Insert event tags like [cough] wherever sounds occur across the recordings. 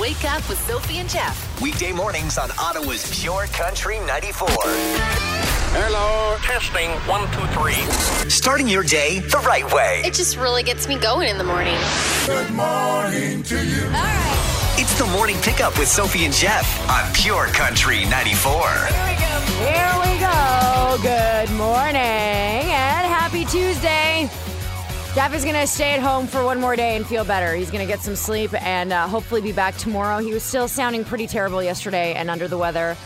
Wake Up with Sophie and Jeff. Weekday mornings on Ottawa's Pure Country 94. Hello, testing one, two, three. Starting your day the right way. It just really gets me going in the morning. Good morning to you. All right. It's the morning pickup with Sophie and Jeff on Pure Country 94. Here we go. Good morning and happy Tuesday. Jeff is going to stay at home for one more day and feel better. He's going to get some sleep and uh, hopefully be back tomorrow. He was still sounding pretty terrible yesterday and under the weather.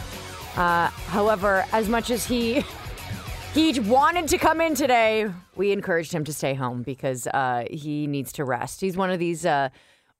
Uh, however, as much as he [laughs] he wanted to come in today, we encouraged him to stay home because uh, he needs to rest. He's one of these. Uh,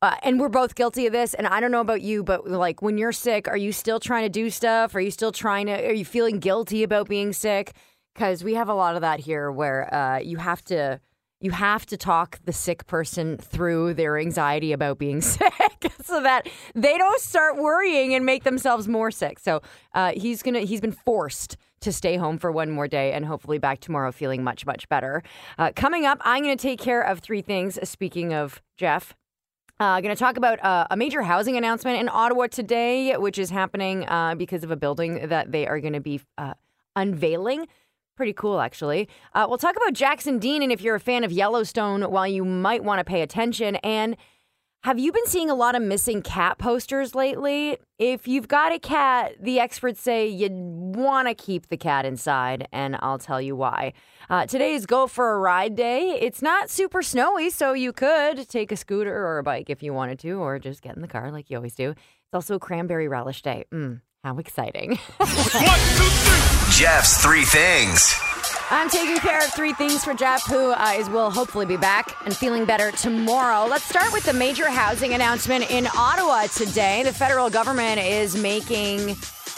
uh, and we're both guilty of this. And I don't know about you, but like when you're sick, are you still trying to do stuff? Are you still trying to? Are you feeling guilty about being sick? Because we have a lot of that here, where uh, you have to you have to talk the sick person through their anxiety about being [laughs] sick [laughs] so that they don't start worrying and make themselves more sick. So uh, he's gonna he's been forced to stay home for one more day and hopefully back tomorrow feeling much much better. Uh, coming up, I'm to take care of three things. Speaking of Jeff. Uh, going to talk about uh, a major housing announcement in Ottawa today, which is happening uh, because of a building that they are going to be uh, unveiling. Pretty cool, actually. Uh, we'll talk about Jackson Dean and if you're a fan of Yellowstone, while you might want to pay attention. And have you been seeing a lot of missing cat posters lately? If you've got a cat, the experts say you'd want to keep the cat inside, and I'll tell you why. Uh, today is Go for a Ride Day. It's not super snowy, so you could take a scooter or a bike if you wanted to, or just get in the car like you always do. It's also Cranberry Relish Day. Mm, how exciting. Jeff's three things. I'm taking care of three things for Jeff, who uh, is will hopefully be back and feeling better tomorrow. Let's start with the major housing announcement in Ottawa today. The federal government is making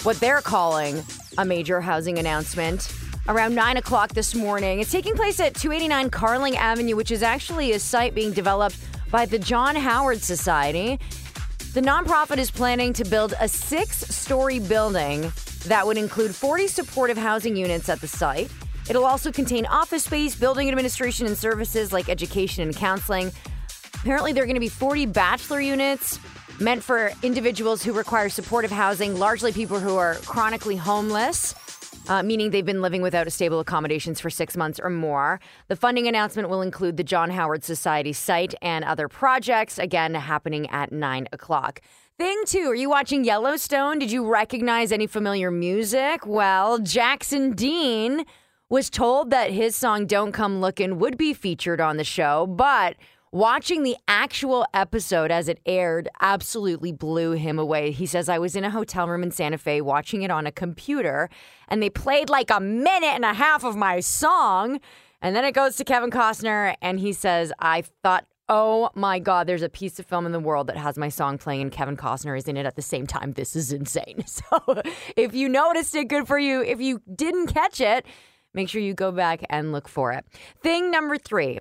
what they're calling a major housing announcement around 9 o'clock this morning. It's taking place at 289 Carling Avenue, which is actually a site being developed by the John Howard Society. The nonprofit is planning to build a six story building that would include 40 supportive housing units at the site. It'll also contain office space, building administration, and services like education and counseling. Apparently, there are going to be 40 bachelor units meant for individuals who require supportive housing, largely people who are chronically homeless. Uh, meaning they've been living without a stable accommodations for six months or more. The funding announcement will include the John Howard Society site and other projects, again, happening at 9 o'clock. Thing two, are you watching Yellowstone? Did you recognize any familiar music? Well, Jackson Dean was told that his song Don't Come Looking would be featured on the show, but watching the actual episode as it aired absolutely blew him away. He says, I was in a hotel room in Santa Fe watching it on a computer, and they played like a minute and a half of my song. And then it goes to Kevin Costner, and he says, I thought Oh my God, there's a piece of film in the world that has my song playing and Kevin Costner is in it at the same time. This is insane. [laughs] So if you noticed it, good for you. If you didn't catch it, make sure you go back and look for it. Thing number three.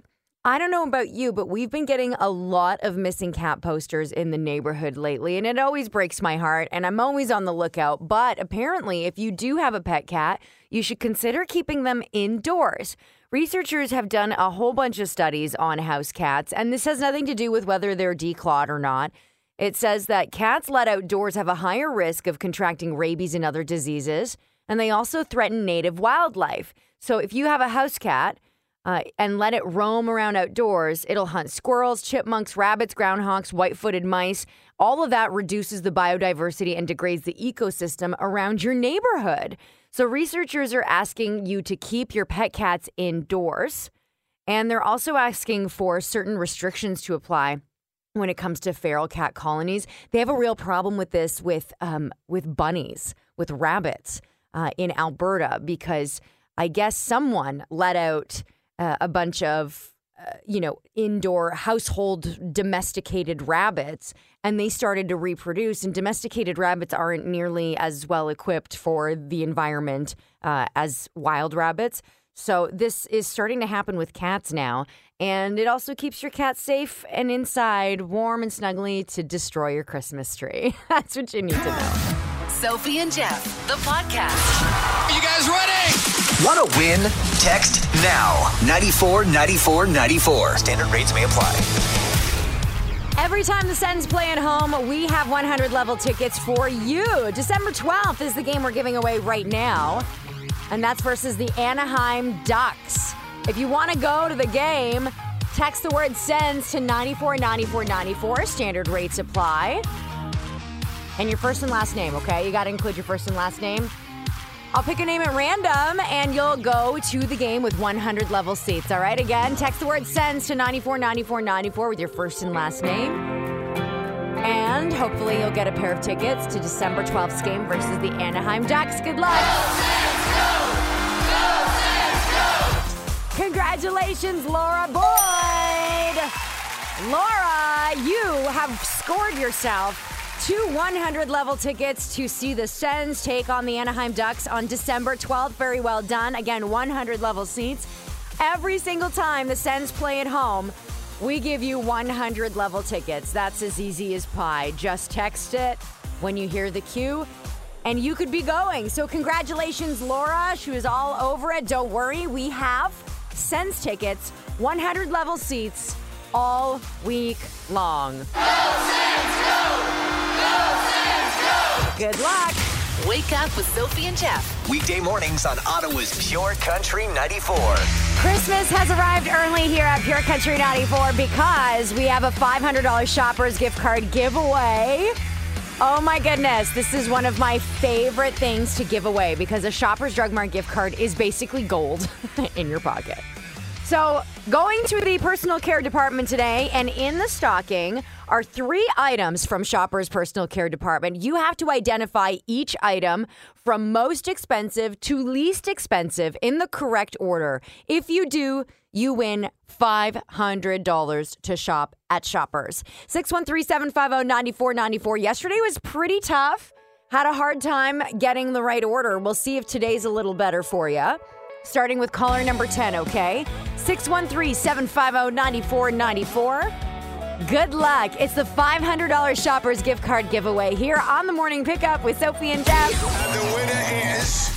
I don't know about you, but we've been getting a lot of missing cat posters in the neighborhood lately, and it always breaks my heart, and I'm always on the lookout. But apparently, if you do have a pet cat, you should consider keeping them indoors. Researchers have done a whole bunch of studies on house cats, and this has nothing to do with whether they're declawed or not. It says that cats let outdoors have a higher risk of contracting rabies and other diseases, and they also threaten native wildlife. So if you have a house cat uh, and let it roam around outdoors, it'll hunt squirrels, chipmunks, rabbits, groundhogs, white footed mice. All of that reduces the biodiversity and degrades the ecosystem around your neighborhood. So, researchers are asking you to keep your pet cats indoors. And they're also asking for certain restrictions to apply when it comes to feral cat colonies. They have a real problem with this with, um, with bunnies, with rabbits uh, in Alberta, because I guess someone let out uh, a bunch of uh, you know, indoor household domesticated rabbits, and they started to reproduce. And domesticated rabbits aren't nearly as well equipped for the environment uh, as wild rabbits. So this is starting to happen with cats now, and it also keeps your cat safe and inside, warm and snuggly to destroy your Christmas tree. [laughs] That's what you need to know. Sophie and Jeff, the podcast. Are you guys ready? Want to win? Text now 94 94 94. Standard rates may apply. Every time the Sens play at home, we have 100 level tickets for you. December 12th is the game we're giving away right now, and that's versus the Anaheim Ducks. If you want to go to the game, text the word Sens to 949494. Standard rates apply. And your first and last name, okay? You got to include your first and last name. I'll pick a name at random and you'll go to the game with 100 level seats. All right. Again, text the word Sens to 949494 with your first and last name. And hopefully you'll get a pair of tickets to December 12th's game versus the Anaheim Ducks. Good luck. Congratulations, Laura Boyd. Laura, you have scored yourself two 100 level tickets to see the Sens take on the Anaheim Ducks on December 12th. Very well done. Again, 100 level seats. Every single time the Sens play at home, we give you 100 level tickets. That's as easy as pie. Just text it when you hear the cue, and you could be going. So, congratulations, Laura. She was all over it. Don't worry, we have Sens tickets, 100 level seats all week long. Go, Sens, go! Good luck. Wake up with Sophie and Jeff. Weekday mornings on Ottawa's Pure Country 94. Christmas has arrived early here at Pure Country 94 because we have a $500 Shoppers gift card giveaway. Oh my goodness, this is one of my favorite things to give away because a Shoppers Drug Mart gift card is basically gold [laughs] in your pocket. So, going to the personal care department today, and in the stocking are three items from Shopper's personal care department. You have to identify each item from most expensive to least expensive in the correct order. If you do, you win $500 to shop at Shoppers. 613 750 9494. Yesterday was pretty tough. Had a hard time getting the right order. We'll see if today's a little better for you starting with caller number 10, okay? 613 750 9494. Good luck. It's the $500 Shoppers gift card giveaway here on the morning pickup with Sophie and Jeff. And The winner is.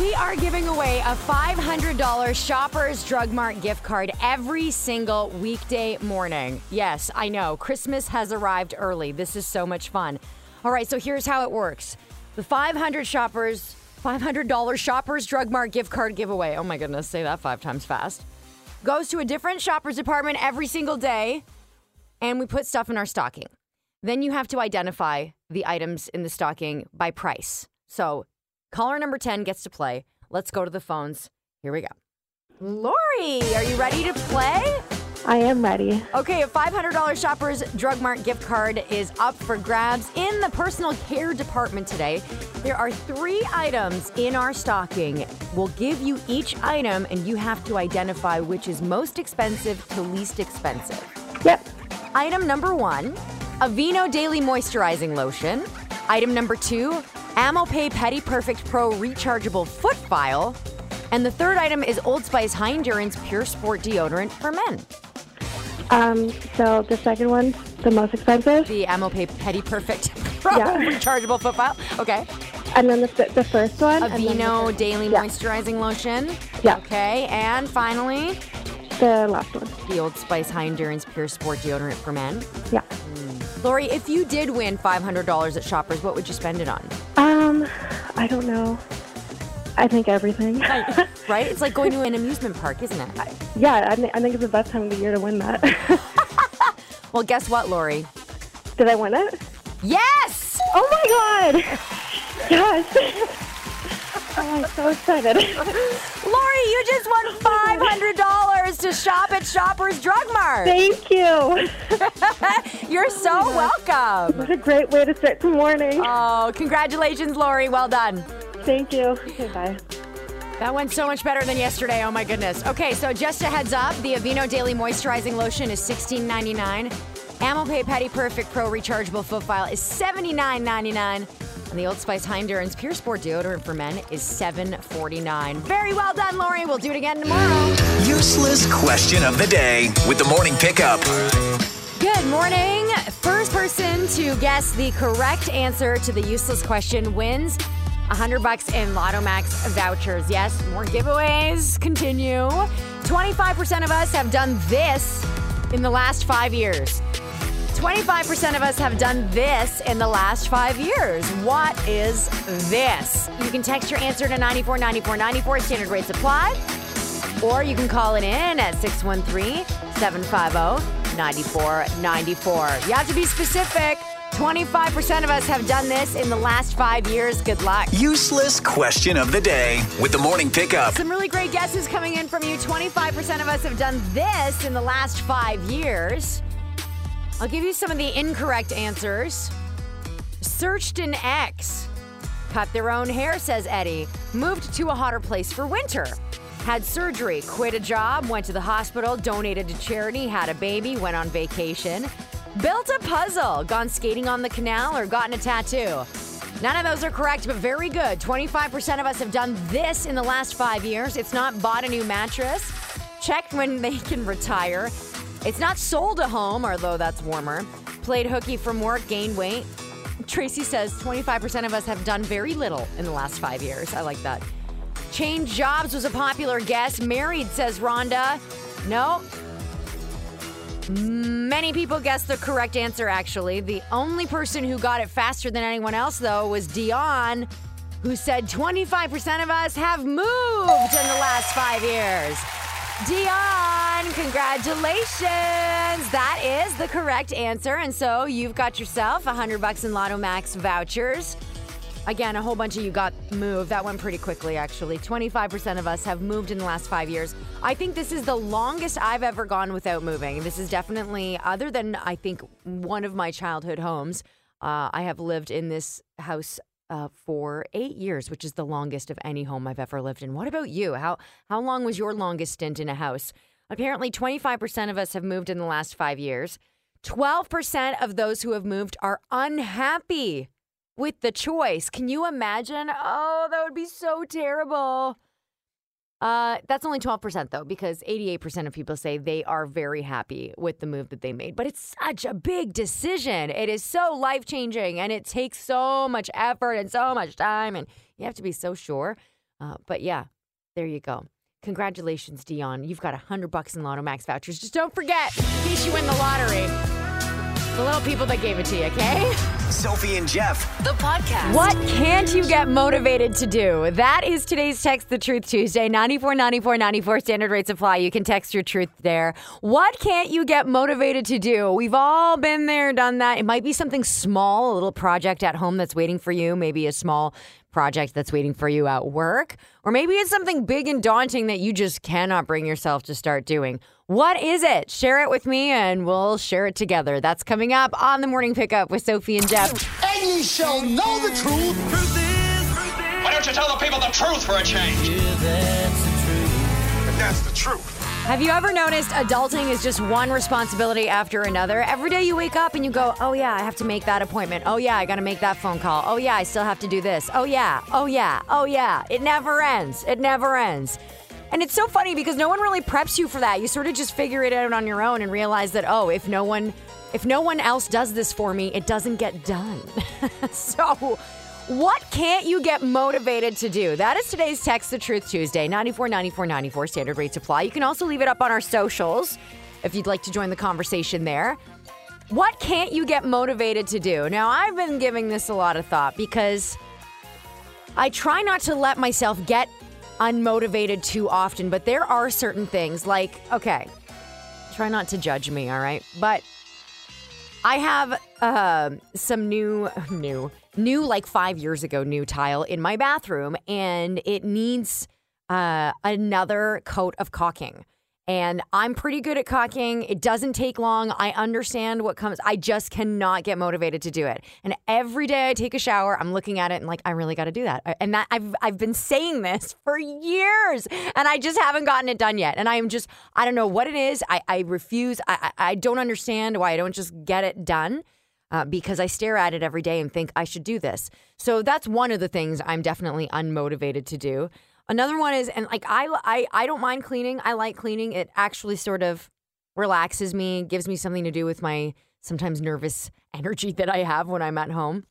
We are giving away a $500 Shoppers Drug Mart gift card every single weekday morning. Yes, I know. Christmas has arrived early. This is so much fun. All right, so here's how it works the 500 Shoppers $500 Shoppers Drug Mart gift card giveaway. Oh my goodness, say that five times fast. Goes to a different shopper's department every single day, and we put stuff in our stocking. Then you have to identify the items in the stocking by price. So, caller number 10 gets to play. Let's go to the phones. Here we go. Lori, are you ready to play? I am ready. Okay, a $500 Shoppers Drug Mart gift card is up for grabs in the personal care department today. There are three items in our stocking. We'll give you each item, and you have to identify which is most expensive to least expensive. Yep. Item number one Aveeno Daily Moisturizing Lotion. Item number two Amopé Pedi Perfect Pro Rechargeable Foot File. And the third item is Old Spice High Endurance Pure Sport Deodorant for Men. Um, so the second one, the most expensive. The Amopé Pedi Perfect Pro [laughs] Yeah. Rechargeable Foot File. Okay. And then the, f- the first one. and then the Aveeno third- Daily Yeah. Moisturizing Lotion. Yeah. Okay. And finally, The last one. the Old Spice High Endurance Pure Sport Deodorant for Men. Yeah. Lori, if you did win $500 at Shoppers, what would you spend it on? Um, I don't know. I think everything. [laughs] right? It's like going to an amusement park, isn't it? yeah, I, thi- I think it's the best time of the year to win that. [laughs] Well, guess what, Lori? Did I win it? Yes! Oh my god! Yes! [laughs] oh, I'm so excited. Lori, you just won $500 to shop at Shoppers Drug Mart. Thank you. You're oh so welcome. What a great way to start the morning. Oh, congratulations, Lori. Well done. Thank you. Okay, bye. That went so much better than yesterday. Oh my goodness. Okay, so just a heads up, the Aveeno Daily Moisturizing Lotion is $16.99. Amopé Pedi Perfect Pro Rechargeable Foot File is $79.99. And the Old Spice High Endurance Pure Sport Deodorant for Men is $7.49. Very well done, Lori. We'll do it again tomorrow. Useless question of the day with the morning pickup. Good morning. First person to guess the correct answer to the useless question wins 100 bucks in Lotto Max vouchers. Yes, more giveaways continue. 25% of us have done this in the last five years? 25% of us have done this in the last five years. What is this? You can text your answer to 949494, standard rate apply. Or you can call it in at 613 750 9494. You have to be specific. 25% of us have done this in the last five years. Good luck. Useless question of the day with the morning pickup. Some really great guesses coming in from you. 25% of us have done this in the last five years. I'll give you some of the incorrect answers. Searched an ex. Cut their own hair, says Eddie. Moved to a hotter place for winter. Had surgery, quit a job, went to the hospital, donated to charity, had a baby, went on vacation. Built a puzzle, gone skating on the canal, or gotten a tattoo. None of those are correct, but very good. 25% of us have done this in the last five years. It's not bought a new mattress, checked when they can retire. It's not sold a home, although that's warmer. Played hooky from work, gained weight. Tracy says 25% of us have done very little in the last five years. I like that. Change jobs was a popular guess. Married, says Rhonda. No. Many people guessed the correct answer, actually. The only person who got it faster than anyone else, though, was Dion, who said 25% of us have moved in the last five years. Dion, congratulations. That is the correct answer. And so you've got yourself 100 bucks in Lotto Max vouchers. Again, a whole bunch of you got moved. That went pretty quickly, actually. 25% of us have moved in the last five years. I think this is the longest I've ever gone without moving. This is definitely, other than I think one of my childhood homes, uh, I have lived in this house uh, for eight years, which is the longest of any home I've ever lived in. What about you? How how long was your longest stint in a house? Apparently, 25% of us have moved in the last five years. 12% of those who have moved are unhappy with the choice. Can you imagine? Oh, that would be so terrible. Uh, that's only 12% though, because 88% of people say they are very happy with the move that they made. But it's such a big decision. It is so life changing and it takes so much effort and so much time, and you have to be so sure. Uh, but yeah, there you go. Congratulations, Dion. You've got a hundred bucks in Lotto Max vouchers. Just don't forget, in case you win the lottery, the little people that gave it to you, okay? [laughs] Sophie and Jeff. The podcast. What can't you get motivated to do? That is today's Text the Truth Tuesday. 94 94 94 standard rates apply. You can text your truth there. What can't you get motivated to do? We've all been there, done that. It might be something small, a little project at home that's waiting for you, maybe a small project that's waiting for you at work, or maybe it's something big and daunting that you just cannot bring yourself to start doing. What is it? Share it with me and we'll share it together. That's coming up on the morning pickup with Sophie and Jeff. And ye shall know the truth. truth is, truth is. Why don't you tell the people the truth for a change? yeah that's the And that's the truth. Have you ever noticed adulting is just one responsibility after another? Every day you wake up and you go, oh yeah, I have to make that appointment. Oh yeah, I gotta make that phone call. Oh yeah, I still have to do this. Oh yeah, oh yeah, oh yeah. It never ends. It never ends. And it's so funny because no one really preps you for that. You sort of just figure it out on your own and realize that, oh, if no one if no one else does this for me, it doesn't get done. [laughs] so what can't you get motivated to do? That is today's Text the Truth Tuesday, 94 94 94 standard rates apply. You can also leave it up on our socials if you'd like to join the conversation there. What can't you get motivated to do? Now, I've been giving this a lot of thought because I try not to let myself get unmotivated too often, but there are certain things like, okay, try not to judge me, all right? But I have uh, some new, [laughs] new, new, like five years ago, new tile in my bathroom, and it needs uh, another coat of caulking. And I'm pretty good at caulking. It doesn't take long. I understand what comes. I just cannot get motivated to do it. And every day I take a shower, I'm looking at it and like, I really got to do that. And that I've I've been saying this [laughs] for years, and I just haven't gotten it done yet. And I am just I don't know what it is. I I refuse. I I I don't understand why I don't just get it done. Uh, because I stare at it every day and think I should do this. So that's one of the things I'm definitely unmotivated to do. Another one is, and like I, I, I don't mind cleaning. I like cleaning. It actually sort of relaxes me, gives me something to do with my sometimes nervous [laughs] energy that I have when I'm at home.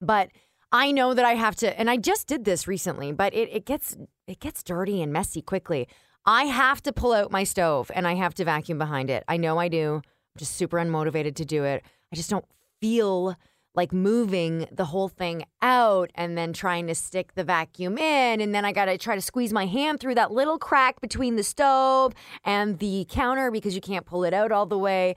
But I know that I have to, and I just did this recently, but it, it gets it gets dirty and messy quickly. I have to pull out my stove and I have to vacuum behind it. I know I do. I'm just super unmotivated to do it. I just don't feel like moving the whole thing out and then trying to stick the vacuum in. And then I got to try to squeeze my hand through that little crack between the stove and the counter because you can't pull it out all the way.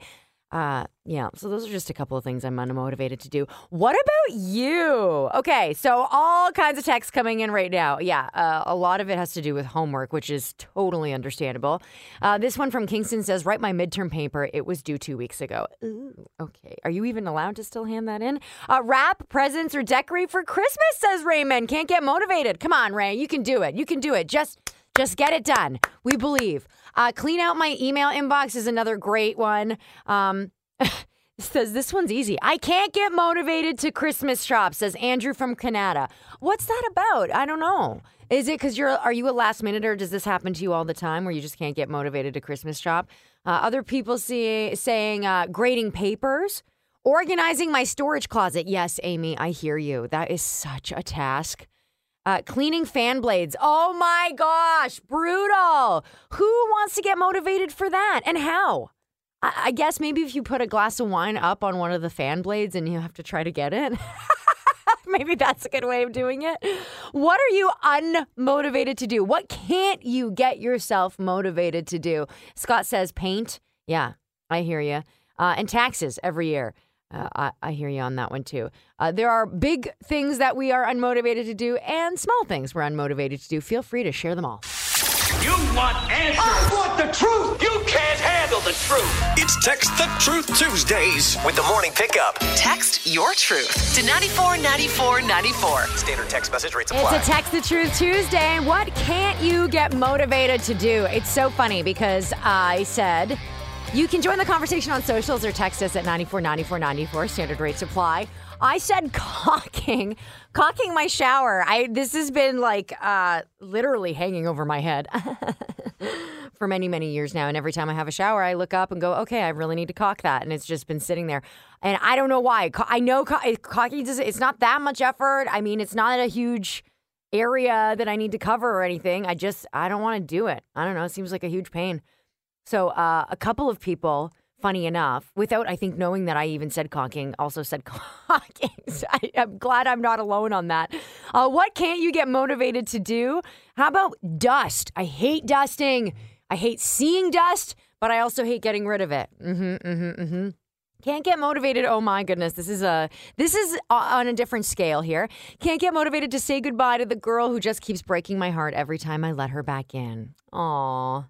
Uh, yeah, so those are just a couple of things I'm unmotivated to do. What about you? Okay, so all kinds of texts coming in right now. Yeah, uh, a lot of it has to do with homework, which is totally understandable. Uh, this one from Kingston says, Write my midterm paper. It was due two weeks ago. Ooh, okay. Are you even allowed to still hand that in? Uh, wrap presents or decorate for Christmas, says Raymond. Can't get motivated. Come on, Ray. You can do it. You can do it. Just. Just get it done. We believe. Uh, clean out my email inbox is another great one. Um, [laughs] says this one's easy. I can't get motivated to Christmas shop. Says Andrew from Canada. What's that about? I don't know. Is it because you're? Are you a last minute, or does this happen to you all the time, where you just can't get motivated to Christmas shop? Uh, other people see saying uh, grading papers, organizing my storage closet. Yes, Amy, I hear you. That is such a task. Uh, cleaning fan blades. Oh my gosh, brutal. Who wants to get motivated for that and how? I, I guess maybe if you put a glass of wine up on one of the fan blades and you have to try to get it. [laughs] maybe that's a good way of doing it. What are you unmotivated to do? What can't you get yourself motivated to do? Scott says paint. Yeah, I hear you. Uh, and taxes every year. Uh, I, I, hear you on that one too. Uh, there are big things that we are unmotivated to do and small things we're unmotivated to do. Feel free to share them all. You want answers? I want the truth. You can't handle the truth. It's Text the Truth Tuesdays with the morning pickup. Text your truth to 949494. Standard text message rates It's apply. a Text the Truth Tuesday. What can't you get motivated to do? It's so funny because I said you can join the conversation on socials or text us at 949494. Standard rates apply. I said [laughs] caulking, caulking my shower. I this has been like uh, literally hanging over my head [laughs] for many many years now. And every time I have a shower, I look up and go, okay, I really need to caulk that, and it's just been sitting there. And I don't know why. I know caulking does it's not that much effort. I mean, it's not a huge area that I need to cover or anything. I just I don't want to do it. I don't know. It seems like a huge pain. So uh, a couple of people, funny enough, without I think knowing that I even said caulking, also said [laughs] caulking. So I, am glad I'm not alone on that. Uh, what can't you get motivated to do? How about dust? I hate dusting. I hate seeing dust, but I also hate getting rid of it. Mm-hmm, mm-hmm, mm-hmm. Can't get motivated. Oh my goodness, this is a this is on a different scale here. Can't get motivated to say goodbye to the girl who just keeps breaking my heart every time I let her back in. Aw.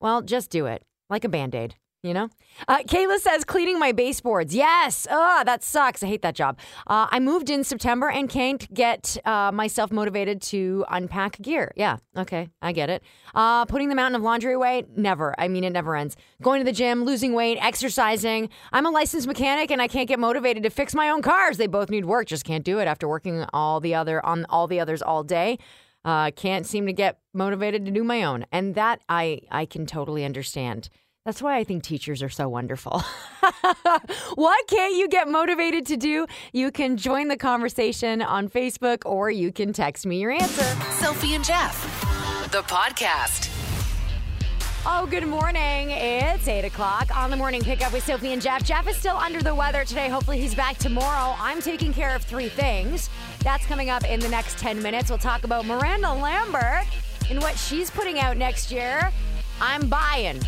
Well, just do it like a band aid. You know? Uh, Kayla says, cleaning my baseboards. Yes. Ugh, that sucks. I hate that job. Uh, I moved in September and can't get uh, myself motivated to unpack gear. Yeah. Okay. I get it. Uh, putting the mountain of laundry away? Never. I mean, it never ends. Going to the gym, losing weight, exercising. I'm a licensed mechanic and I can't get motivated to fix my own cars. They both need work. Just can't do it after working all the other on all the others all day. Uh, can't seem to get motivated to do my own, and that I I can totally understand. That's why I think teachers are so wonderful. [laughs] what can't you get motivated to do? You can join the conversation on Facebook or you can text me your answer. Sophie and Jeff, the podcast. Oh, good morning. It's 8 o'clock on the morning pickup with Sophie and Jeff. Jeff is still under the weather today. Hopefully, he's back tomorrow. I'm taking care of three things. That's coming up in the next 10 minutes. We'll talk about Miranda Lambert and what she's putting out next year. I'm buying.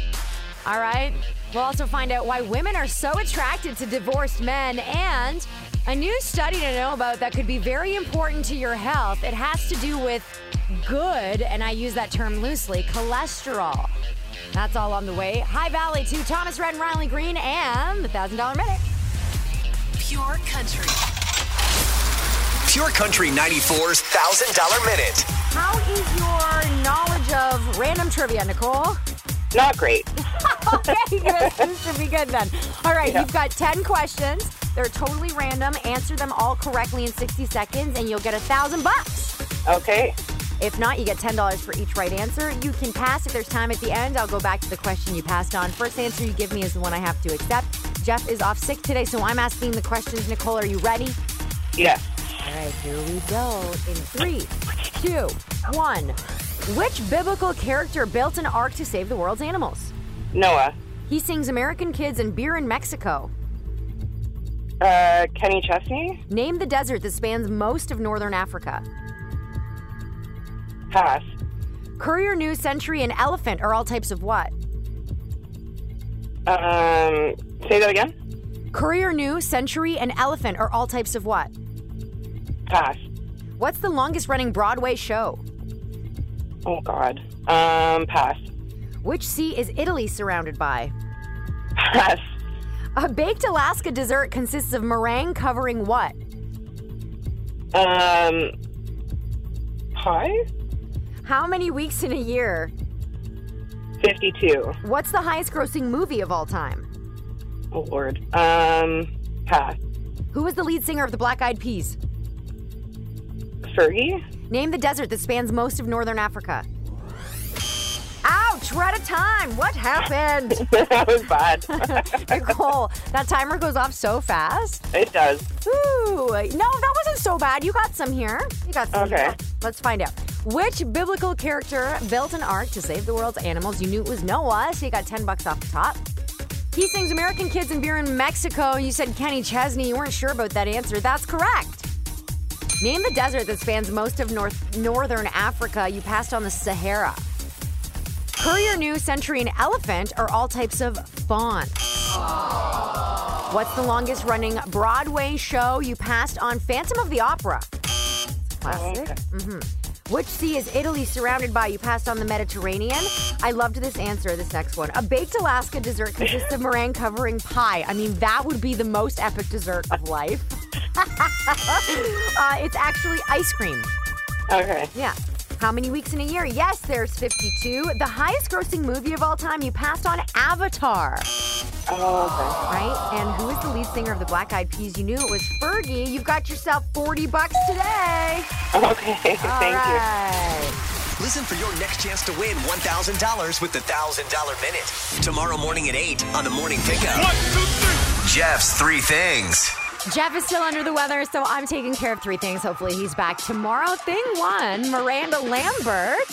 All right. We'll also find out why women are so attracted to divorced men and a new study to know about that could be very important to your health. It has to do with good, and I use that term loosely, cholesterol. That's all on the way. High Valley to Thomas Rhett and Riley Green and the $1,000 minute. Pure country. Pure Country 94's $1,000 minute. How is your knowledge of random trivia, Nicole? Not great. [laughs] okay, good. This should be good then. All right, you've got 10 questions. They're totally random. Answer them all correctly in 60 seconds, and you'll get a thousand bucks. Okay. If not, you get $10 for each right answer. You can pass if there's time at the end. I'll go back to the question you passed on. First answer you give me is the one I have to accept. Jeff is off sick today, so I'm asking the questions. Nicole, are you ready? Yes. All right, here we go. In three, two, one. Which biblical character built an ark to save the world's animals? Noah. He sings American Kids and Beer in Mexico. Uh, Kenny Chesney. Name the desert that spans most of northern Africa. Pass. Courier News, Century, and Elephant are all types of what? Um, say that again. Courier News, Century, and Elephant are all types of what? Pass. What's the longest running Broadway show? Oh God. Um, pass. Which sea is Italy surrounded by? Pass. A baked Alaska dessert consists of meringue covering what? Um, pie. How many weeks in a year? Fifty-two. What's the highest grossing movie of all time? Oh Lord. Um, pass. Who was the lead singer of the Black Eyed Peas? Fergie. Name the desert that spans most of northern Africa. Ouch, we're out of time. What happened? [laughs] that was bad. [laughs] Nicole, that timer goes off so fast. it does. Ooh, no, that wasn't so bad. You got some here. You got some. Okay. here. Let's find out. Which biblical character built an ark to save the world's animals? You knew it was Noah, so you got 10 bucks off the top. He sings American Kids and Beer in Mexico. You said Kenny Chesney. You weren't sure about that answer. That's correct. Name the desert that spans most of north northern Africa. You passed on the Sahara. Courier new Century, and Elephant are all types of font. What's the longest running Broadway show? You passed on Phantom of the Opera. Classic. hmm Which sea is Italy surrounded by? You passed on the Mediterranean. I loved this answer, this next one. A baked Alaska dessert [laughs] consists of meringue covering pie. I mean, that would be the most epic dessert of life. [laughs] uh, it's actually ice cream. Okay. Yeah. How many weeks in a year? Yes, there's 52. The highest grossing movie of all time, you passed on Avatar, Oh, right? And who is the lead singer of the Black Eyed Peas? You knew it was Fergie. You've got yourself 40 bucks today. okay. Okay. [laughs] All Thank you. Listen for your next chance to win $1,000 with the $1,000 Minute. Tomorrow morning at 8 on the Morning Pickup. One, two, three. Jeff's Three Things. Jeff is still under the weather, so I'm taking care of three things. Hopefully, he's back tomorrow. Thing one Miranda Lambert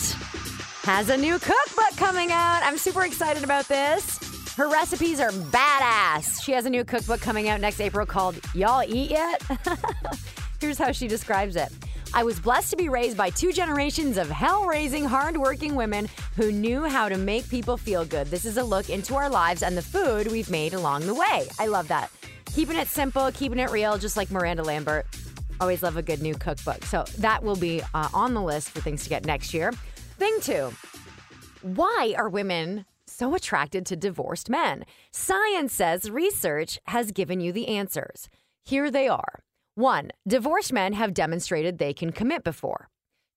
has a new cookbook coming out. I'm super excited about this. Her recipes are badass. She has a new cookbook coming out next April called Y'all Eat Yet? [laughs] Here's how she describes it. I was blessed to be raised by two generations of hell raising, hard-working women who knew how to make people feel good. This is a look into our lives and the food we've made along the way. I love that. Keeping it simple, keeping it real, just like Miranda Lambert. Always love a good new cookbook. So that will be uh, on the list for things to get next year. Thing two why are women so attracted to divorced men? Science says research has given you the answers. Here they are. One, divorced men have demonstrated they can commit before.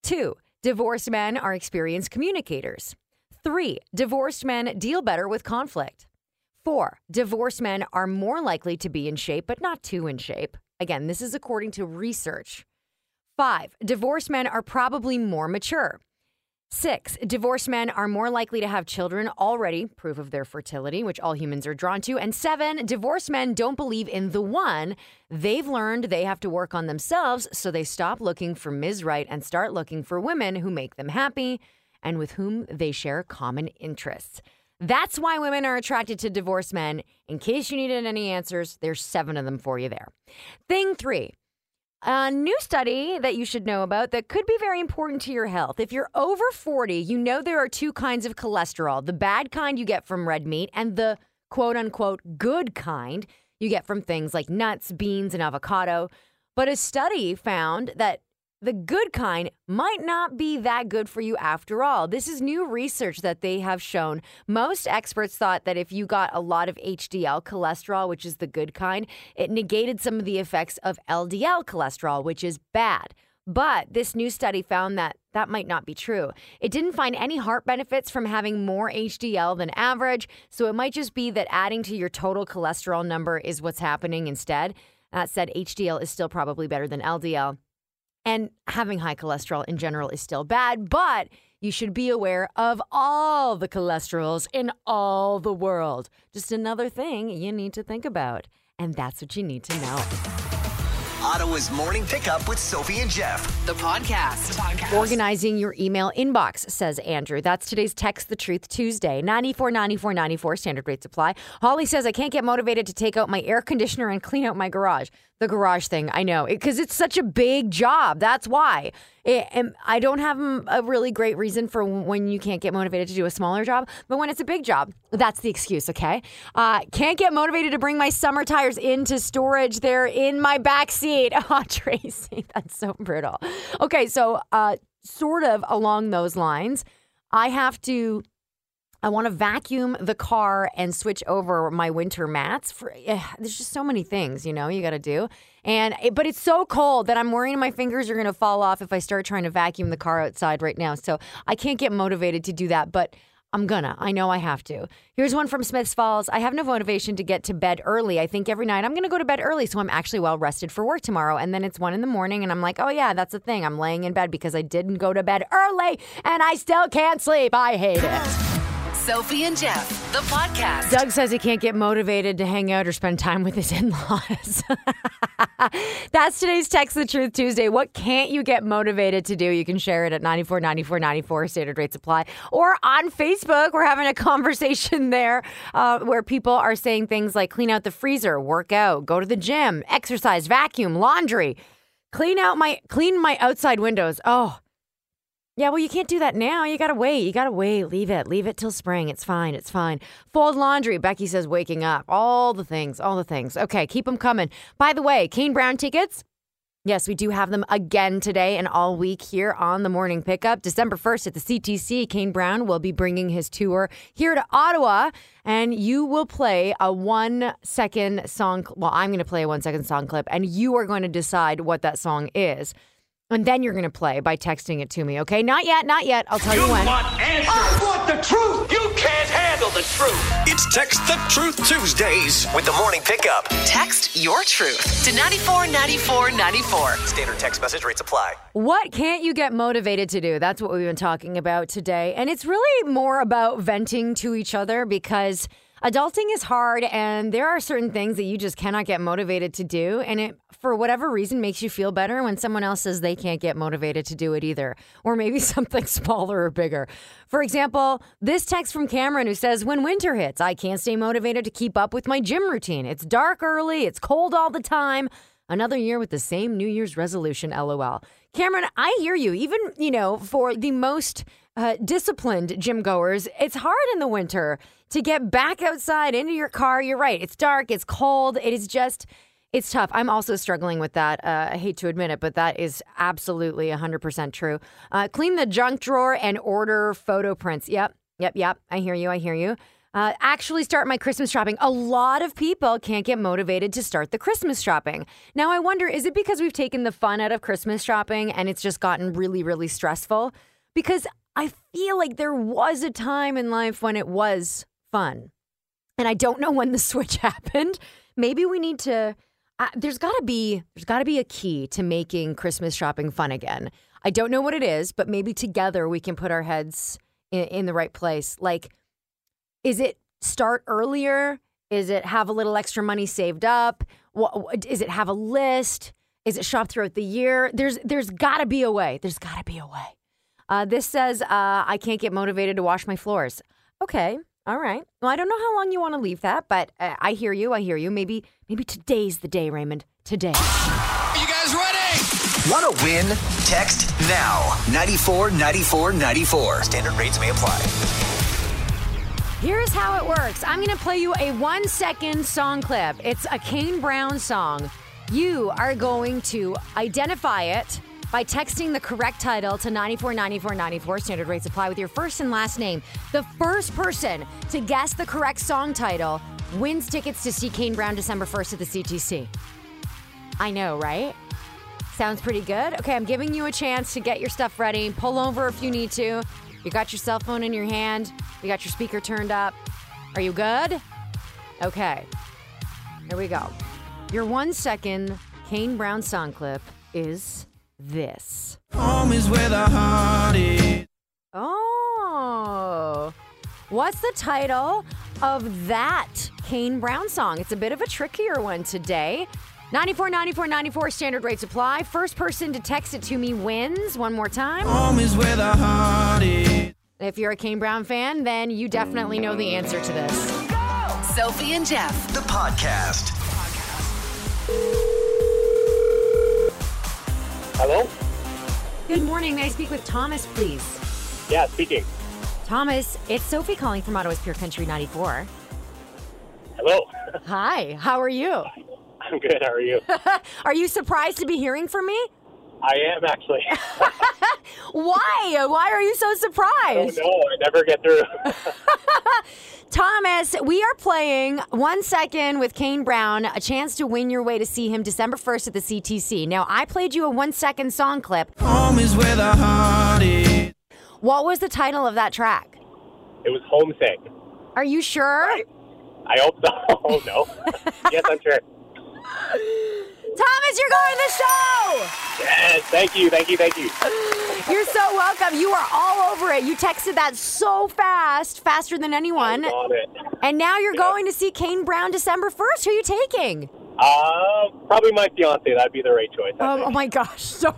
Two, divorced men are experienced communicators. Three, divorced men deal better with conflict. Four, divorced men are more likely to be in shape, but not too in shape. Again, this is according to research. Five, divorced men are probably more mature. Six, divorced men are more likely to have children already, proof of their fertility, which all humans are drawn to. And seven, divorced men don't believe in the one. They've learned they have to work on themselves, so they stop looking for Ms. Right and start looking for women who make them happy and with whom they share common interests. That's why women are attracted to divorced men. In case you needed any answers, there's seven of them for you there. Thing three. A new study that you should know about that could be very important to your health. If you're over 40, you know there are two kinds of cholesterol the bad kind you get from red meat, and the quote unquote good kind you get from things like nuts, beans, and avocado. But a study found that the good kind might not be that good for you after all. This is new research that they have shown. Most experts thought that if you got a lot of HDL cholesterol, which is the good kind, it negated some of the effects of LDL cholesterol, which is bad. But this new study found that that might not be true. It didn't find any heart benefits from having more HDL than average, so it might just be that adding to your total cholesterol number is what's happening instead. That said, HDL is still probably better than LDL. And having high cholesterol in general is still bad, but you should be aware of all the cholesterols in all the world. Just another thing you need to think about. And that's what you need to know. Ottawa's morning pickup with Sophie and Jeff. The podcast. Organizing your email inbox, says Andrew. That's today's Text the Truth Tuesday. 94 94 94 standard rate supply. Holly says, I can't get motivated to take out my air conditioner and clean out my garage. The garage thing, I know, because it's such a big job. That's why. It, and I don't have mm, a really great reason for when you can't get motivated to do a smaller job, but when it's a big job, that's the excuse, okay? Uh, can't get motivated to bring my summer tires into storage. They're in my back seat. Oh, [laughs] Tracy, [laughs] that's so brutal. Okay, so uh, sort of along those lines, I have to I want to vacuum the car and switch over my winter mats. For eh, there's just so many things, you know, you got to do. And it, but it's so cold that I'm worrying my fingers are going to fall off if I start trying to vacuum the car outside right now. So I can't get motivated to do that, but I'm gonna. I know I have to. Here's one from Smiths Falls. I have no motivation to get to bed early. I think every night I'm gonna go to bed early so I'm actually well rested for work tomorrow. And then it's one in the morning and I'm like, oh yeah, that's the thing. I'm laying in bed because I didn't go to bed early and I still can't sleep. I hate it. Sophie and Jeff, the podcast. Doug says he can't get motivated to hang out or spend time with his in laws. [laughs] That's today's Text the Truth Tuesday. What can't you get motivated to do? You can share it at 94 94 94 standard rate supply or on Facebook. We're having a [laughs] conversation there uh, where people are saying things like clean out the freezer, work out, go to the gym, exercise, vacuum, laundry, clean out my clean my outside windows. Oh, yeah, well, you can't do that now. You gotta wait. You gotta wait. Leave it. Leave it till spring. It's fine. It's fine. Fold laundry. Becky says waking up. All the things. All the things. Okay, keep them coming. By the way, Kane Brown tickets. Yes, we do have them again today and all week here on the morning pickup. December 1st at the CTC, Kane Brown will be bringing his tour here to Ottawa, and you will play a one second song. Well, I'm going to play a one second song clip, and you are going to decide what that song is. And then you're going to play by texting it to me, okay? Not yet, not yet. I'll tell you, when. want answers. I want the truth. You can't handle the truth. It's Text the Truth Tuesdays with the morning pickup. Text your truth to 94 94 94. Standard text message rates apply. What can't you get motivated to do? That's what we've been talking about today. And it's really more about venting to each other because adulting is hard and there are certain things that you just cannot get motivated to do and it for whatever reason makes you feel better when someone else says they can't get motivated to do it either or maybe [laughs] something smaller or bigger. For example this text from cameron who says when winter hits i can't stay motivated to keep up with my gym routine. It's dark early it's cold all the time. Another year with the same new year's resolution lol. Cameron i hear you. Even you know for the most uh, disciplined gym goers, it's hard in the winter to get back outside into your car. You're right. It's dark. It's cold. It is just. It's tough. I'm also struggling with that. Uh, I hate to admit it, but that is absolutely 100% true. Uh, clean the junk drawer and order photo prints. Yep, yep, yep. I hear you. I hear you. Uh, actually, start my Christmas shopping. A lot of people can't get motivated to start the Christmas shopping. Now, I wonder is it because we've taken the fun out of Christmas shopping and it's just gotten really, really stressful? Because I feel like there was a time in life when it was fun. And I don't know when the [laughs] switch happened. Maybe we need to there's got to be there's got to be a key to making Christmas shopping fun again. I don't know what it is, but maybe together we can put our heads in, in the right place. Like is it start earlier? Is it have a little extra money saved up? What, is it have a list? Is it shop throughout the year? There's there's got to be a way. There's got to be a way. Uh, this says uh, I can't get motivated to wash my floors. Okay, all right. Well, I don't know how long you want to leave that, but uh, I hear you. I hear you. Maybe maybe today's the day, Raymond. Today. Are you guys ready? Want to win? Text now 94 94 94. Standard rates may apply. Here's how it works. I'm going to play you a one second song clip. It's a Kane Brown song. You are going to identify it by texting the correct title to 949494 standard rate apply with your first and last name. The first person to guess the correct song title wins tickets to see Kane Brown December 1st at the CTC. I know, right? Sounds pretty good. Okay, I'm giving you a chance to get your stuff ready. Pull over if you need to. You got your cell phone in your hand. You got your speaker turned up. Are you good? Okay. Here we go. Your one second Kane Brown song clip is this. Home is where the heart is. Oh. What's the title of that Kane Brown song? It's a bit of a trickier one today. 94 94 94 standard rates apply. First person to text it to me wins. One more time. Home is where the heart is. If you're a Kane Brown fan, then you definitely know the answer to this. Sophie and Jeff. The podcast. Hello? Good morning. May I speak with Thomas, please? Yeah, speaking. Thomas, it's Sophie calling from Ottawa's Pure Country 94. Hello. [laughs] Hi, how are you? I'm good. How are you? [laughs] Are you surprised to be hearing from me? I am actually. [laughs] Why? Why are you so surprised? oh surprised? no, I never get through. Thomas, we are playing One Second with Kane Brown, a chance to win your way to see him December 1st at the CTC. Now, I played you a one second song clip. Home is where the heart is. What was the title of that track? it was homesick. Are you sure? I hope so. [laughs] Oh no. [laughs] yes, I'm sure. Thomas, you're going to the show! Yes, thank you, thank you, thank you. [laughs] You're so welcome. You are all over it. You texted that so fast, faster than anyone. On it. And now you're going to see Kane Brown December 1st. Who are you taking? Uh, probably my fiance. That'd be the right choice. I Oh, my gosh. [laughs] Don't,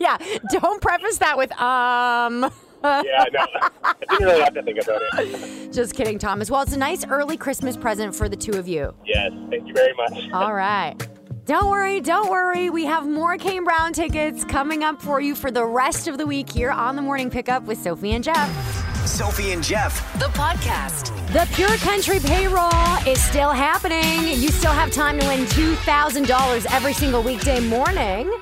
yeah, don't preface that with, um. Yeah, no. I didn't really have to think about it. [laughs] Just kidding, Thomas. Well, it's a nice early Christmas present for the two of you. Yes, thank you very much. All right. Don't worry, don't worry. We have more Kane Brown tickets coming up for you for the rest of the week here on the morning pickup with Sophie and Jeff. Sophie and Jeff. The podcast. The Pure Country payroll is still happening. You still have time to win $2,000 every single weekday morning.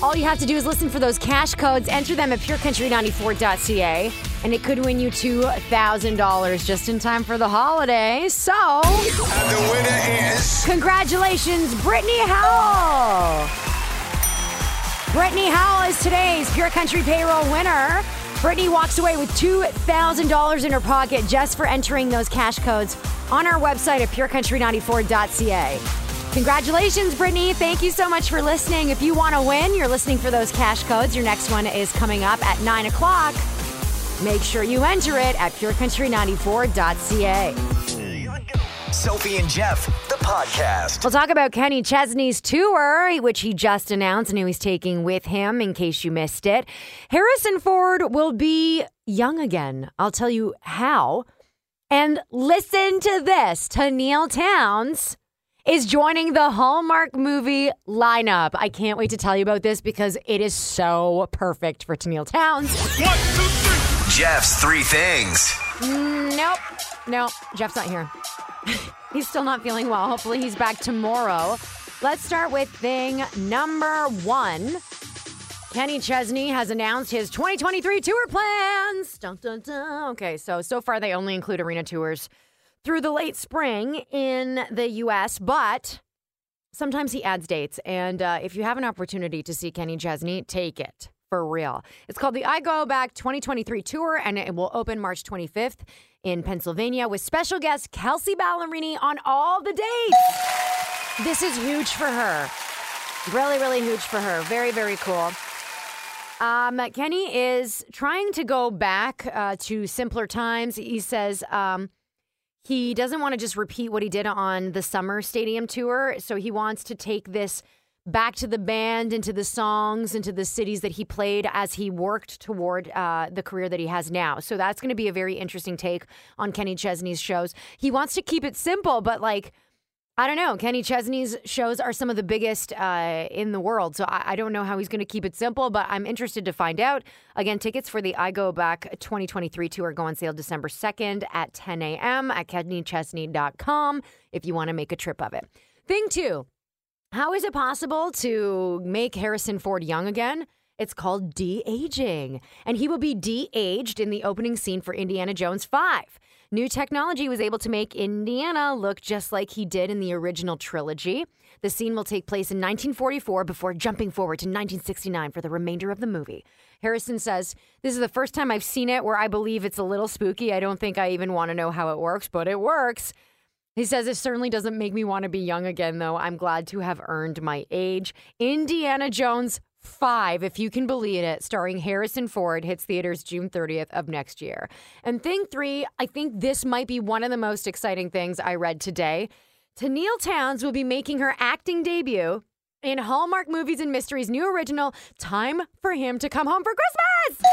All you have to do is listen for those cash codes, enter them at purecountry94.ca, and it could win you $2,000 just in time for the holidays. So, And the winner is. congratulations, Brittany Howell. Brittany Howell is today's Pure Country payroll winner. Brittany walks away with $2,000 in her pocket just for entering those cash codes on our website at purecountry94.ca. Congratulations, Brittany. Thank you so much for listening. If you want to win, you're listening for those cash codes. Your next one is coming up at 9 o'clock. Make sure you enter it at purecountry94.ca. Sophie and Jeff. The podcast. We'll talk about Kenny Chesney's tour, which he just announced and who he's taking with him in case you missed it. Harrison Ford will be young again. I'll tell you how. And listen to this Tenille Townes is joining the Hallmark movie lineup. I can't wait to tell you about this because it is so perfect for Tenille Townes. Jeff's three things. Nope. No, Jeff's not here. [laughs] he's still not feeling well. Hopefully, he's back tomorrow. Let's start with thing number one. Kenny Chesney has announced his 2023 tour plans. Dun, dun, dun. Okay, so so far they only include arena tours through the late spring in the U.S., but sometimes he adds dates. And uh, if you have an opportunity to see Kenny Chesney, take it for real. It's called the I Go Back 2023 Tour, and it will open March 25th in Pennsylvania with special guest Kelsea Ballerini on all the dates. This is huge for her. Really, really huge for her. Very, very cool. Um, Kenny is trying to go back uh, to simpler times. He says um, he doesn't want to just repeat what he did on the summer stadium tour. So he wants to take this back to the band, into the songs, into the cities that he played as he worked toward uh, the career that he has now. So that's going to be a very interesting take on Kenny Chesney's shows. He wants to keep it simple, but like, I don't know. Kenny Chesney's shows are some of the biggest uh, in the world. So I, I don't know how he's going to keep it simple, but I'm interested to find out. Again, tickets for the I Go Back 2023 tour go on sale December 2nd at 10 a.m. at kennychesney.com if you want to make a trip of it. Thing two, how is it possible to make Harrison Ford young again? It's called de aging, and he will be de aged in the opening scene for Indiana Jones 5. New technology was able to make Indiana look just like he did in the original trilogy. The scene will take place in 1944 before jumping forward to 1969 for the remainder of the movie. Harrison says, This is the first time I've seen it where I believe it's a little spooky. I don't think I even want to know how it works, but it works. He says it certainly doesn't make me want to be young again, though. I'm glad to have earned my age. Indiana Jones 5, if you can believe it, starring Harrison Ford, hits theaters June 30th of next year. And thing three, I think this might be one of the most exciting things I read today. Tenille Townes will be making her acting debut in Hallmark Movies and Mysteries' new original, Time for Him to Come Home for Christmas.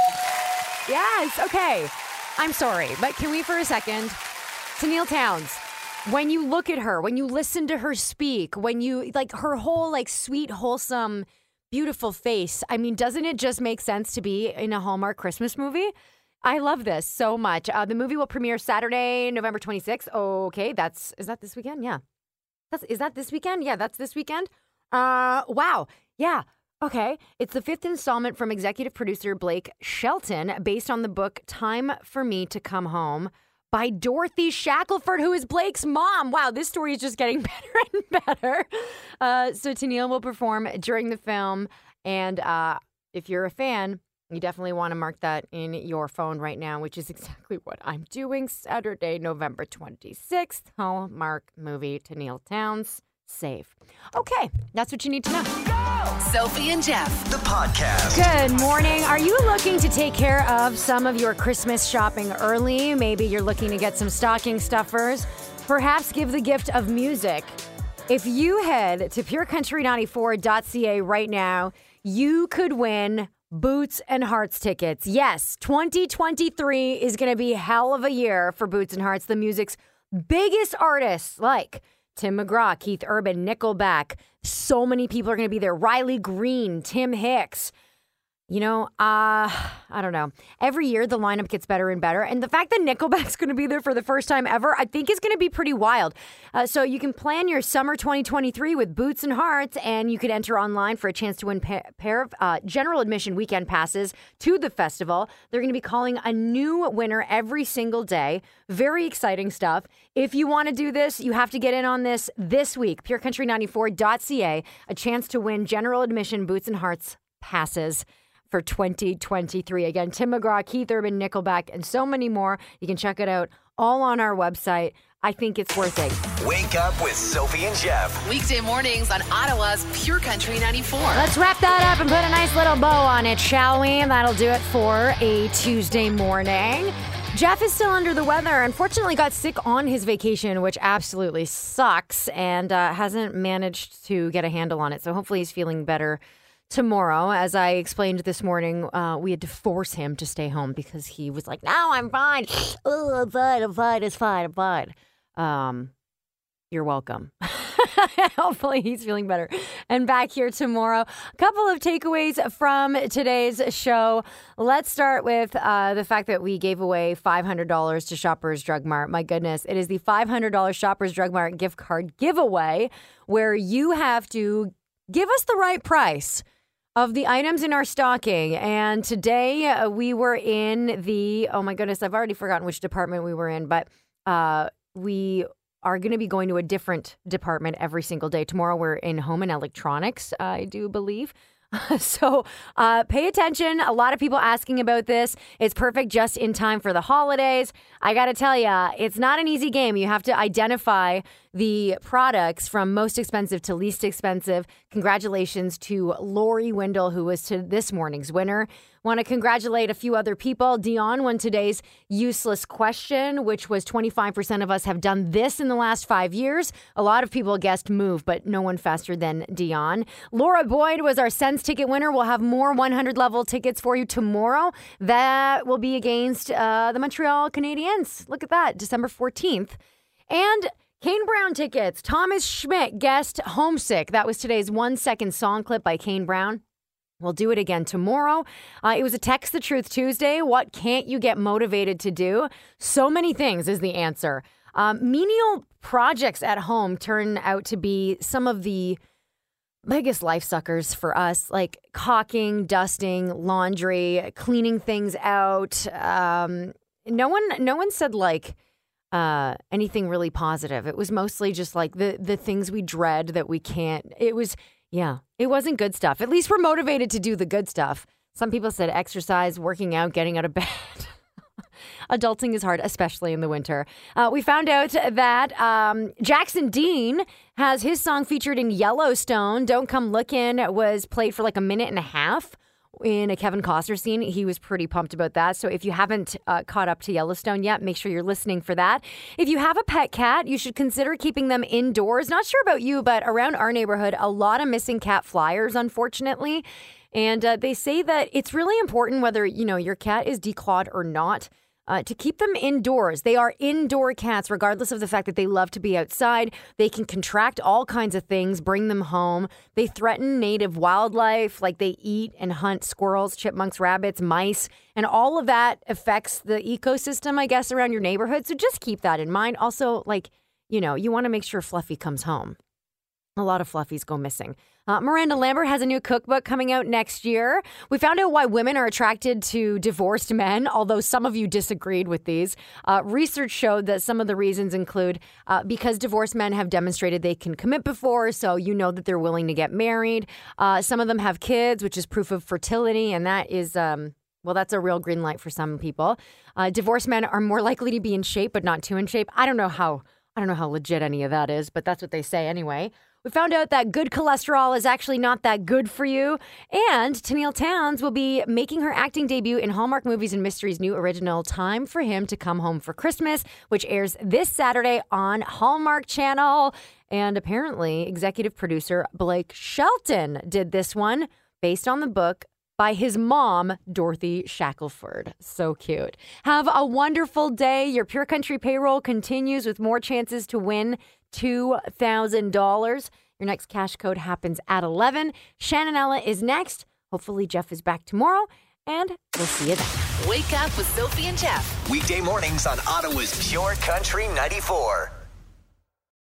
Yes, okay. I'm sorry, but can we for a second? Tenille Townes, when you look at her, when you listen to her speak, when you like her whole like sweet, wholesome, beautiful face, I mean, doesn't it just make sense to be in a Hallmark Christmas movie? I love this so much. Uh, the movie will premiere Saturday, November 26th. Okay, that's is that this weekend? Yeah. That's is that this weekend? Yeah, that's this weekend. Uh wow. Yeah. Okay. It's the fifth installment from executive producer Blake Shelton, based on the book Time for Me to Come Home by Dorothy Shackleford, who is Blake's mom. Wow, this story is just getting [laughs] better and better. Uh, so Tenille will perform during the film, and uh, if you're a fan, you definitely want to mark that in your phone right now, which is exactly what I'm doing. Saturday, November 26th, Hallmark movie Tenille Townes. Save. Okay, that's what you need to know. Sophie and Jeff. The podcast. Good morning. Are you looking to take care of some of your Christmas shopping early? Maybe you're looking to get some stocking stuffers. Perhaps give the gift of music. If you head to purecountry94.ca right now, you could win Boots and Hearts tickets. Yes, 2023 is going to be hell of a year for Boots and Hearts, the music's biggest artists like Tim McGraw, Keith Urban, Nickelback. So many people are going to be there. Riley Green, Tim Hicks. You know, uh, I don't know. Every year the lineup gets better and better. And the fact that Nickelback's [laughs] going to be there for the first time ever, I think is going to be pretty wild. Uh, so you can plan your summer 2023 with Boots and Hearts, and you could enter online for a chance to win a pair of uh, general admission weekend passes to the festival. They're going to be calling a new winner every single day. Very exciting stuff. If you want to do this, you have to get in on this this week. PureCountry94.ca, a chance to win general admission Boots and Hearts passes for 2023. Again, Tim McGraw, Keith Urban, Nickelback, and so many more. You can check it out all on our website. I think it's worth it. Wake up with Sophie and Jeff. Weekday mornings on Ottawa's Pure Country 94. Let's wrap that up and put a nice little bow on it, shall we? And that'll do it for a Tuesday morning. Jeff is still under the weather. Unfortunately, got sick on his vacation, which absolutely sucks, and uh, hasn't managed to get a handle on it. So hopefully, he's feeling better tomorrow. As I explained this morning, uh, we had to force him to stay home because he was like, "No, I'm fine. Oh, I'm fine. I'm fine. It's fine. I'm fine." Um, you're welcome. [laughs] Hopefully, he's feeling better and back here tomorrow. A couple of takeaways from today's show. Let's start with uh, the fact that we gave away $500 to Shoppers Drug Mart. My goodness, it is the $500 Shoppers Drug Mart gift card giveaway where you have to give us the right price of the items in our stocking. And today uh, we were in the, oh my goodness, I've already forgotten which department we were in, but uh, we are going to be going to a different department every single day. Tomorrow we're in home and electronics, I do believe. [laughs] so uh, pay attention. A lot of people asking about this. It's perfect just in time for the holidays. I got to tell you, it's not an easy game. You have to identify the products from most expensive to least expensive. Congratulations to Lori Wendell, who was to this morning's winner. Want to congratulate a few other people. Dion won today's useless question, which was 25% of us have done this in the last five years. A lot of people guessed move, but no one faster than Dion. Laura Boyd was our Sens ticket winner. We'll have more 100 level tickets for you tomorrow. That will be against uh, the Montreal Canadiens. Look at that, December 14th. And Kane Brown tickets. Thomas Schmidt guessed Homesick. That was today's one second song clip by Kane Brown. We'll do it again tomorrow. Uh, it was a Text the Truth Tuesday. What can't you get motivated to do? So many things is the answer. Um, menial projects at home turn out to be some of the biggest life suckers for us, like caulking, dusting, laundry, cleaning things out. Um, no one, no one said like uh, anything really positive. It was mostly just like the the things we dread that we can't. It was yeah, it wasn't good stuff. At least we're motivated to do the good stuff. Some people said exercise, working out, getting out of [laughs] bed. Adulting is hard, especially in the winter. Uh, we found out that um, Jackson Dean has his song featured in Yellowstone. Don't Come Looking was played for like a minute and a half. In a Kevin Costner scene. He was pretty pumped about that. So if you haven't uh, caught up to Yellowstone yet, make sure you're listening for that. If you have a pet cat, you should consider keeping them indoors. Not sure about you, but around our neighborhood, a lot of missing cat flyers, unfortunately. And uh, they say that it's really important whether you know your cat is declawed or not uh, to keep them indoors. They are indoor cats, regardless of the fact that they love to be outside. They can contract all kinds of things, bring them home. They threaten native wildlife, like they eat and hunt squirrels, chipmunks, rabbits, mice, and all of that affects the ecosystem, I guess, around your neighborhood. So just keep that in mind. Also, like, you know, you want to make sure Fluffy comes home. A lot of fluffies go missing. Uh, Miranda Lambert has a new cookbook coming out next year. We found out why women are attracted to divorced men, although some of you disagreed with these. Uh, research showed that some of the reasons include uh, because divorced men have demonstrated they can commit before, so you know that they're willing to get married. Uh, some of them have kids, which is proof of fertility, and that is. Um, well, that's a real green light for some people. Uh, divorced men are more likely to be in shape, but not too in shape. I don't know how I don't know how legit any of that is, but that's what they say anyway. We found out that good cholesterol is actually not that good for you. And Tenille Townes will be making her acting debut in Hallmark Movies and Mysteries' new original Time for Him to Come Home for Christmas, which airs this Saturday on Hallmark Channel. And apparently, executive producer Blake Shelton did this one based on the book by his mom, Dorothy Shackleford. So cute. Have a wonderful day. Your Pure Country payroll continues with more chances to win $2,000. Your next cash code happens at 11. Shannonella is next. Hopefully, Jeff is back tomorrow, and we'll see you then. Wake up with Sophie and Jeff. Weekday mornings on Ottawa's Pure Country 94.